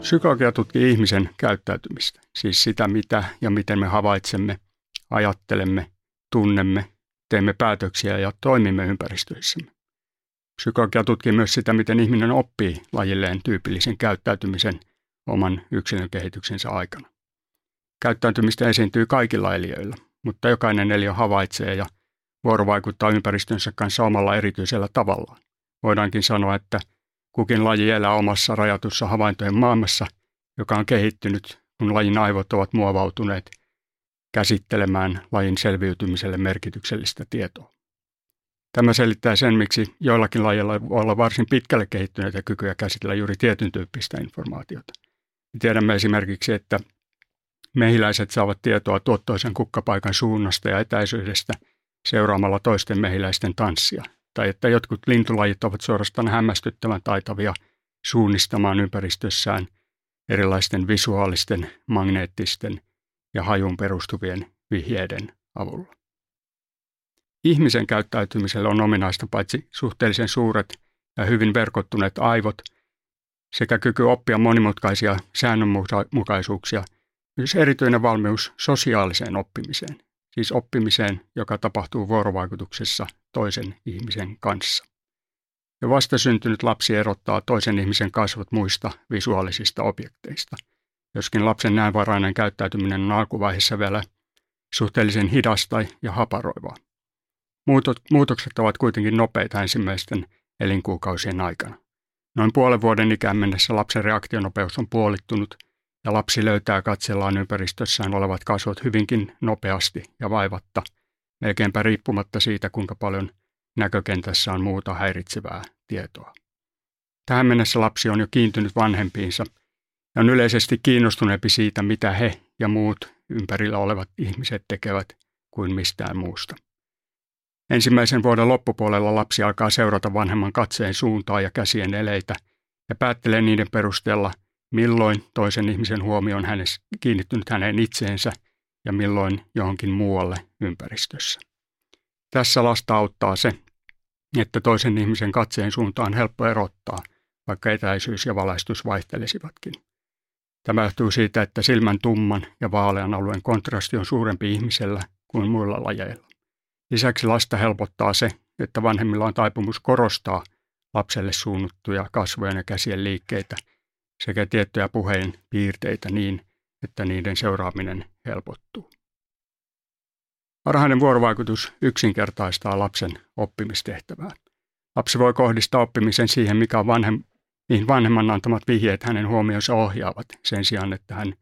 Psykologia tutkii ihmisen käyttäytymistä, siis sitä mitä ja miten me havaitsemme, ajattelemme, tunnemme, teemme päätöksiä ja toimimme ympäristöissämme. Psykologia tutkii myös sitä, miten ihminen oppii lajilleen tyypillisen käyttäytymisen oman yksilön kehityksensä aikana. Käyttäytymistä esiintyy kaikilla eliöillä, mutta jokainen eliö havaitsee ja vuorovaikuttaa ympäristönsä kanssa omalla erityisellä tavallaan. Voidaankin sanoa, että kukin laji elää omassa rajatussa havaintojen maailmassa, joka on kehittynyt, kun lajin aivot ovat muovautuneet käsittelemään lajin selviytymiselle merkityksellistä tietoa. Tämä selittää sen, miksi joillakin lajeilla voi olla varsin pitkälle kehittyneitä kykyjä käsitellä juuri tietyn tyyppistä informaatiota. Me tiedämme esimerkiksi, että mehiläiset saavat tietoa tuottoisen kukkapaikan suunnasta ja etäisyydestä seuraamalla toisten mehiläisten tanssia, tai että jotkut lintulajit ovat suorastaan hämmästyttävän taitavia suunnistamaan ympäristössään erilaisten visuaalisten, magneettisten ja hajuun perustuvien vihjeiden avulla. Ihmisen käyttäytymiselle on ominaista paitsi suhteellisen suuret ja hyvin verkottuneet aivot sekä kyky oppia monimutkaisia säännönmukaisuuksia, myös erityinen valmius sosiaaliseen oppimiseen, siis oppimiseen, joka tapahtuu vuorovaikutuksessa toisen ihmisen kanssa. Ja vastasyntynyt lapsi erottaa toisen ihmisen kasvot muista visuaalisista objekteista, joskin lapsen näänvarainen käyttäytyminen on alkuvaiheessa vielä suhteellisen hidasta ja haparoivaa. Muutokset ovat kuitenkin nopeita ensimmäisten elinkuukausien aikana. Noin puolen vuoden ikään mennessä lapsen reaktionopeus on puolittunut ja lapsi löytää katsellaan ympäristössään olevat kasvot hyvinkin nopeasti ja vaivatta, melkeinpä riippumatta siitä, kuinka paljon näkökentässä on muuta häiritsevää tietoa. Tähän mennessä lapsi on jo kiintynyt vanhempiinsa ja on yleisesti kiinnostuneempi siitä, mitä he ja muut ympärillä olevat ihmiset tekevät kuin mistään muusta. Ensimmäisen vuoden loppupuolella lapsi alkaa seurata vanhemman katseen suuntaa ja käsien eleitä ja päättelee niiden perusteella, milloin toisen ihmisen huomio on hänes, kiinnittynyt häneen itseensä ja milloin johonkin muualle ympäristössä. Tässä lasta auttaa se, että toisen ihmisen katseen suunta on helppo erottaa, vaikka etäisyys ja valaistus vaihtelisivatkin. Tämä johtuu siitä, että silmän tumman ja vaalean alueen kontrasti on suurempi ihmisellä kuin muilla lajeilla. Lisäksi lasta helpottaa se, että vanhemmilla on taipumus korostaa lapselle suunnattuja kasvojen ja käsien liikkeitä sekä tiettyjä puheen piirteitä niin, että niiden seuraaminen helpottuu. Varhainen vuorovaikutus yksinkertaistaa lapsen oppimistehtävää. Lapsi voi kohdistaa oppimisen siihen, mikä vanhem, mihin vanhemman antamat vihjeet hänen huomionsa ohjaavat, sen sijaan, että hän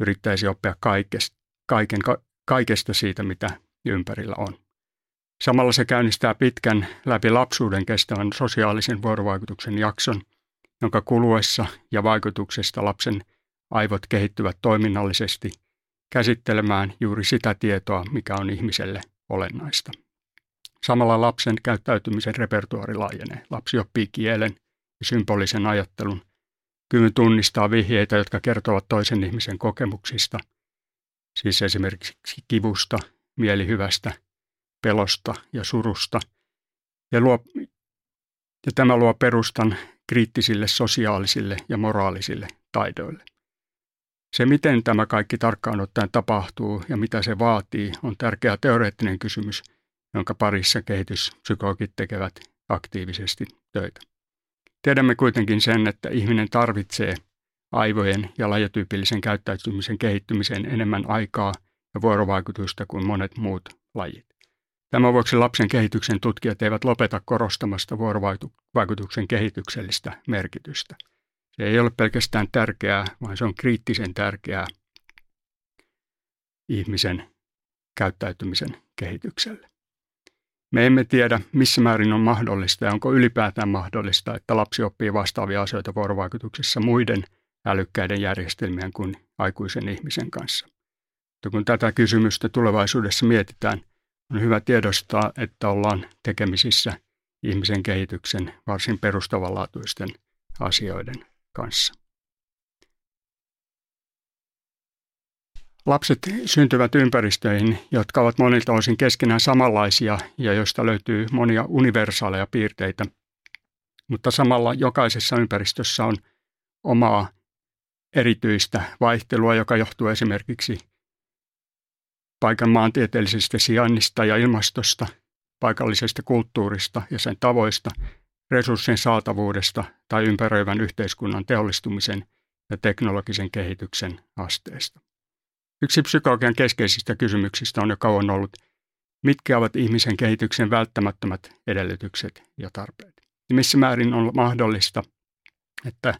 yrittäisi oppia kaikesta, kaiken, kaikesta siitä, mitä ympärillä on. Samalla se käynnistää pitkän läpi lapsuuden kestävän sosiaalisen vuorovaikutuksen jakson, jonka kuluessa ja vaikutuksesta lapsen aivot kehittyvät toiminnallisesti käsittelemään juuri sitä tietoa, mikä on ihmiselle olennaista. Samalla lapsen käyttäytymisen repertuari laajenee. Lapsi oppii kielen ja symbolisen ajattelun, kyvyn tunnistaa vihjeitä, jotka kertovat toisen ihmisen kokemuksista, siis esimerkiksi kivusta, mielihyvästä – pelosta ja surusta. Ja, luo, ja tämä luo perustan kriittisille sosiaalisille ja moraalisille taidoille. Se, miten tämä kaikki tarkkaan ottaen tapahtuu ja mitä se vaatii, on tärkeä teoreettinen kysymys, jonka parissa kehityspsykologit tekevät aktiivisesti töitä. Tiedämme kuitenkin sen, että ihminen tarvitsee aivojen ja lajityypillisen käyttäytymisen kehittymiseen enemmän aikaa ja vuorovaikutusta kuin monet muut lajit. Tämän vuoksi lapsen kehityksen tutkijat eivät lopeta korostamasta vuorovaikutuksen kehityksellistä merkitystä. Se ei ole pelkästään tärkeää, vaan se on kriittisen tärkeää ihmisen käyttäytymisen kehitykselle. Me emme tiedä, missä määrin on mahdollista ja onko ylipäätään mahdollista, että lapsi oppii vastaavia asioita vuorovaikutuksessa muiden älykkäiden järjestelmien kuin aikuisen ihmisen kanssa. Mutta kun tätä kysymystä tulevaisuudessa mietitään – on hyvä tiedostaa, että ollaan tekemisissä ihmisen kehityksen varsin perustavanlaatuisten asioiden kanssa. Lapset syntyvät ympäristöihin, jotka ovat monilta osin keskenään samanlaisia ja joista löytyy monia universaaleja piirteitä, mutta samalla jokaisessa ympäristössä on omaa erityistä vaihtelua, joka johtuu esimerkiksi paikan maantieteellisestä sijainnista ja ilmastosta, paikallisesta kulttuurista ja sen tavoista, resurssien saatavuudesta tai ympäröivän yhteiskunnan teollistumisen ja teknologisen kehityksen asteesta. Yksi psykologian keskeisistä kysymyksistä on jo kauan ollut, mitkä ovat ihmisen kehityksen välttämättömät edellytykset ja tarpeet. Ja missä määrin on mahdollista, että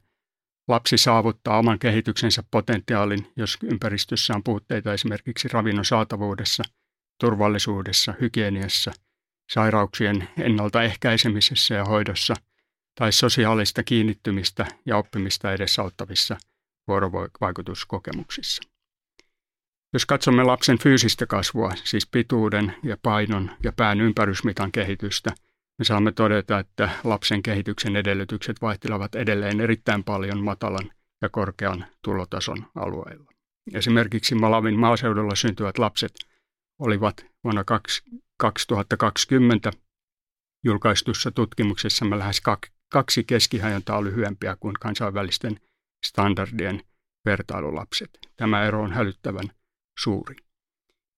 lapsi saavuttaa oman kehityksensä potentiaalin, jos ympäristössä on puutteita esimerkiksi ravinnon saatavuudessa, turvallisuudessa, hygieniassa, sairauksien ennaltaehkäisemisessä ja hoidossa tai sosiaalista kiinnittymistä ja oppimista edesauttavissa vuorovaikutuskokemuksissa. Jos katsomme lapsen fyysistä kasvua, siis pituuden ja painon ja pään ympärysmitan kehitystä, me saamme todeta, että lapsen kehityksen edellytykset vaihtelevat edelleen erittäin paljon matalan ja korkean tulotason alueilla. Esimerkiksi Malavin maaseudulla syntyvät lapset olivat vuonna 2020 julkaistussa tutkimuksessa lähes kaksi keskihajontaa lyhyempiä kuin kansainvälisten standardien vertailulapset. Tämä ero on hälyttävän suuri.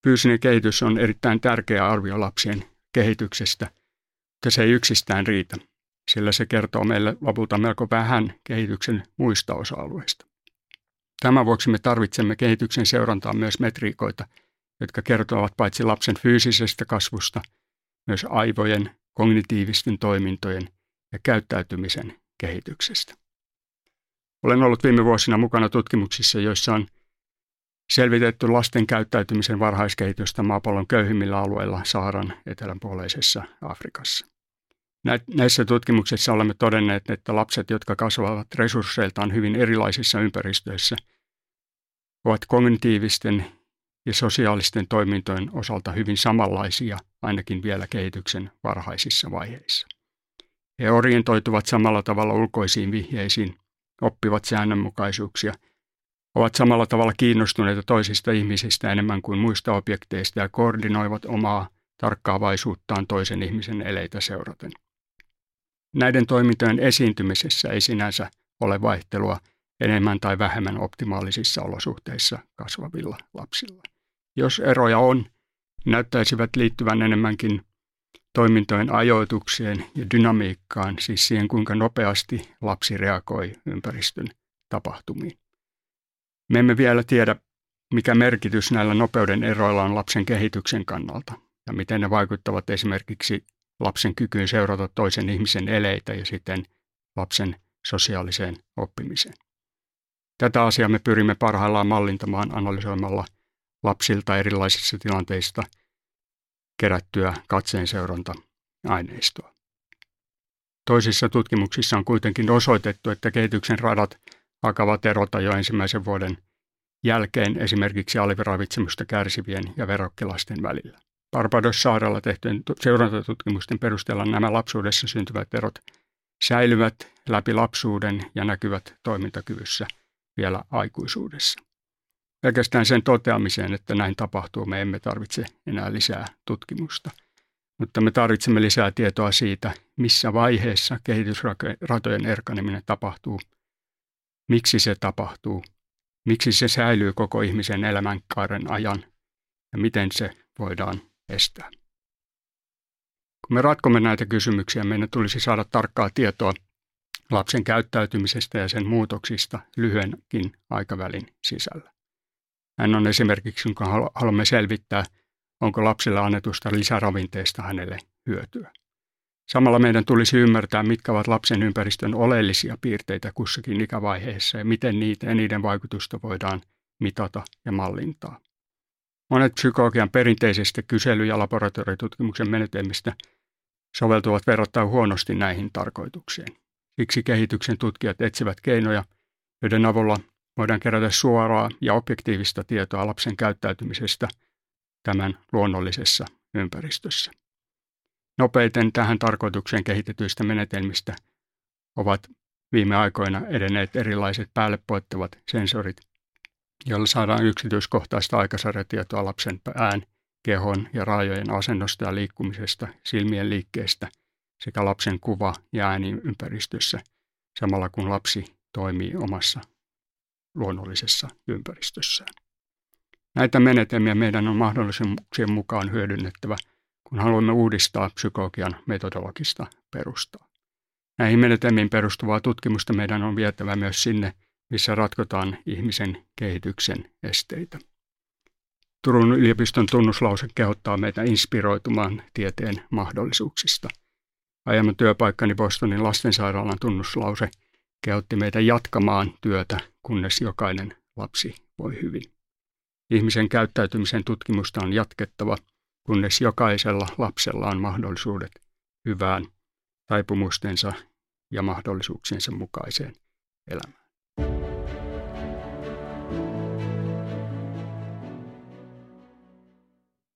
Fyysinen kehitys on erittäin tärkeä arvio lapsien kehityksestä, mutta se ei yksistään riitä, sillä se kertoo meille lopulta melko vähän kehityksen muista osa-alueista. Tämän vuoksi me tarvitsemme kehityksen seurantaa myös metriikoita, jotka kertovat paitsi lapsen fyysisestä kasvusta, myös aivojen, kognitiivisten toimintojen ja käyttäytymisen kehityksestä. Olen ollut viime vuosina mukana tutkimuksissa, joissa on selvitetty lasten käyttäytymisen varhaiskehitystä maapallon köyhimmillä alueilla Saharan etelänpuoleisessa Afrikassa. Näissä tutkimuksissa olemme todenneet, että lapset, jotka kasvavat resursseiltaan hyvin erilaisissa ympäristöissä, ovat kognitiivisten ja sosiaalisten toimintojen osalta hyvin samanlaisia, ainakin vielä kehityksen varhaisissa vaiheissa. He orientoituvat samalla tavalla ulkoisiin vihjeisiin, oppivat säännönmukaisuuksia – ovat samalla tavalla kiinnostuneita toisista ihmisistä enemmän kuin muista objekteista ja koordinoivat omaa tarkkaavaisuuttaan toisen ihmisen eleitä seuraten. Näiden toimintojen esiintymisessä ei sinänsä ole vaihtelua enemmän tai vähemmän optimaalisissa olosuhteissa kasvavilla lapsilla. Jos eroja on, näyttäisivät liittyvän enemmänkin toimintojen ajoitukseen ja dynamiikkaan, siis siihen kuinka nopeasti lapsi reagoi ympäristön tapahtumiin. Me emme vielä tiedä, mikä merkitys näillä nopeuden eroilla on lapsen kehityksen kannalta ja miten ne vaikuttavat esimerkiksi lapsen kykyyn seurata toisen ihmisen eleitä ja siten lapsen sosiaaliseen oppimiseen. Tätä asiaa me pyrimme parhaillaan mallintamaan analysoimalla lapsilta erilaisissa tilanteista kerättyä katseenseuranta-aineistoa. Toisissa tutkimuksissa on kuitenkin osoitettu, että kehityksen radat alkavat erota jo ensimmäisen vuoden jälkeen esimerkiksi aliravitsemusta kärsivien ja verokkilasten välillä. Barbados-saarella tehtyjen seurantatutkimusten perusteella nämä lapsuudessa syntyvät erot säilyvät läpi lapsuuden ja näkyvät toimintakyvyssä vielä aikuisuudessa. Pelkästään sen toteamiseen, että näin tapahtuu, me emme tarvitse enää lisää tutkimusta. Mutta me tarvitsemme lisää tietoa siitä, missä vaiheessa kehitysratojen erkaneminen tapahtuu – miksi se tapahtuu, miksi se säilyy koko ihmisen elämänkaaren ajan ja miten se voidaan estää. Kun me ratkomme näitä kysymyksiä, meidän tulisi saada tarkkaa tietoa lapsen käyttäytymisestä ja sen muutoksista lyhyenkin aikavälin sisällä. Hän on esimerkiksi, kun haluamme selvittää, onko lapselle annetusta lisäravinteesta hänelle hyötyä. Samalla meidän tulisi ymmärtää, mitkä ovat lapsen ympäristön oleellisia piirteitä kussakin ikävaiheessa ja miten niitä ja niiden vaikutusta voidaan mitata ja mallintaa. Monet psykologian perinteisestä kysely- ja laboratoriotutkimuksen menetelmistä soveltuvat verrattain huonosti näihin tarkoituksiin. Siksi kehityksen tutkijat etsivät keinoja, joiden avulla voidaan kerätä suoraa ja objektiivista tietoa lapsen käyttäytymisestä tämän luonnollisessa ympäristössä. Nopeiten tähän tarkoitukseen kehitetyistä menetelmistä ovat viime aikoina edenneet erilaiset päälle poittavat sensorit, joilla saadaan yksityiskohtaista aikasarjatietoa lapsen pään, kehon ja raajojen asennosta ja liikkumisesta, silmien liikkeestä sekä lapsen kuva- ja ääniympäristössä, samalla kun lapsi toimii omassa luonnollisessa ympäristössään. Näitä menetelmiä meidän on mahdollisuuksien mukaan hyödynnettävä, kun haluamme uudistaa psykologian metodologista perustaa. Näihin menetelmiin perustuvaa tutkimusta meidän on vietävä myös sinne, missä ratkotaan ihmisen kehityksen esteitä. Turun yliopiston tunnuslause kehottaa meitä inspiroitumaan tieteen mahdollisuuksista. Aiemman työpaikkani Bostonin lastensairaalan tunnuslause kehotti meitä jatkamaan työtä, kunnes jokainen lapsi voi hyvin. Ihmisen käyttäytymisen tutkimusta on jatkettava, kunnes jokaisella lapsella on mahdollisuudet hyvään taipumustensa ja mahdollisuuksiensa mukaiseen elämään.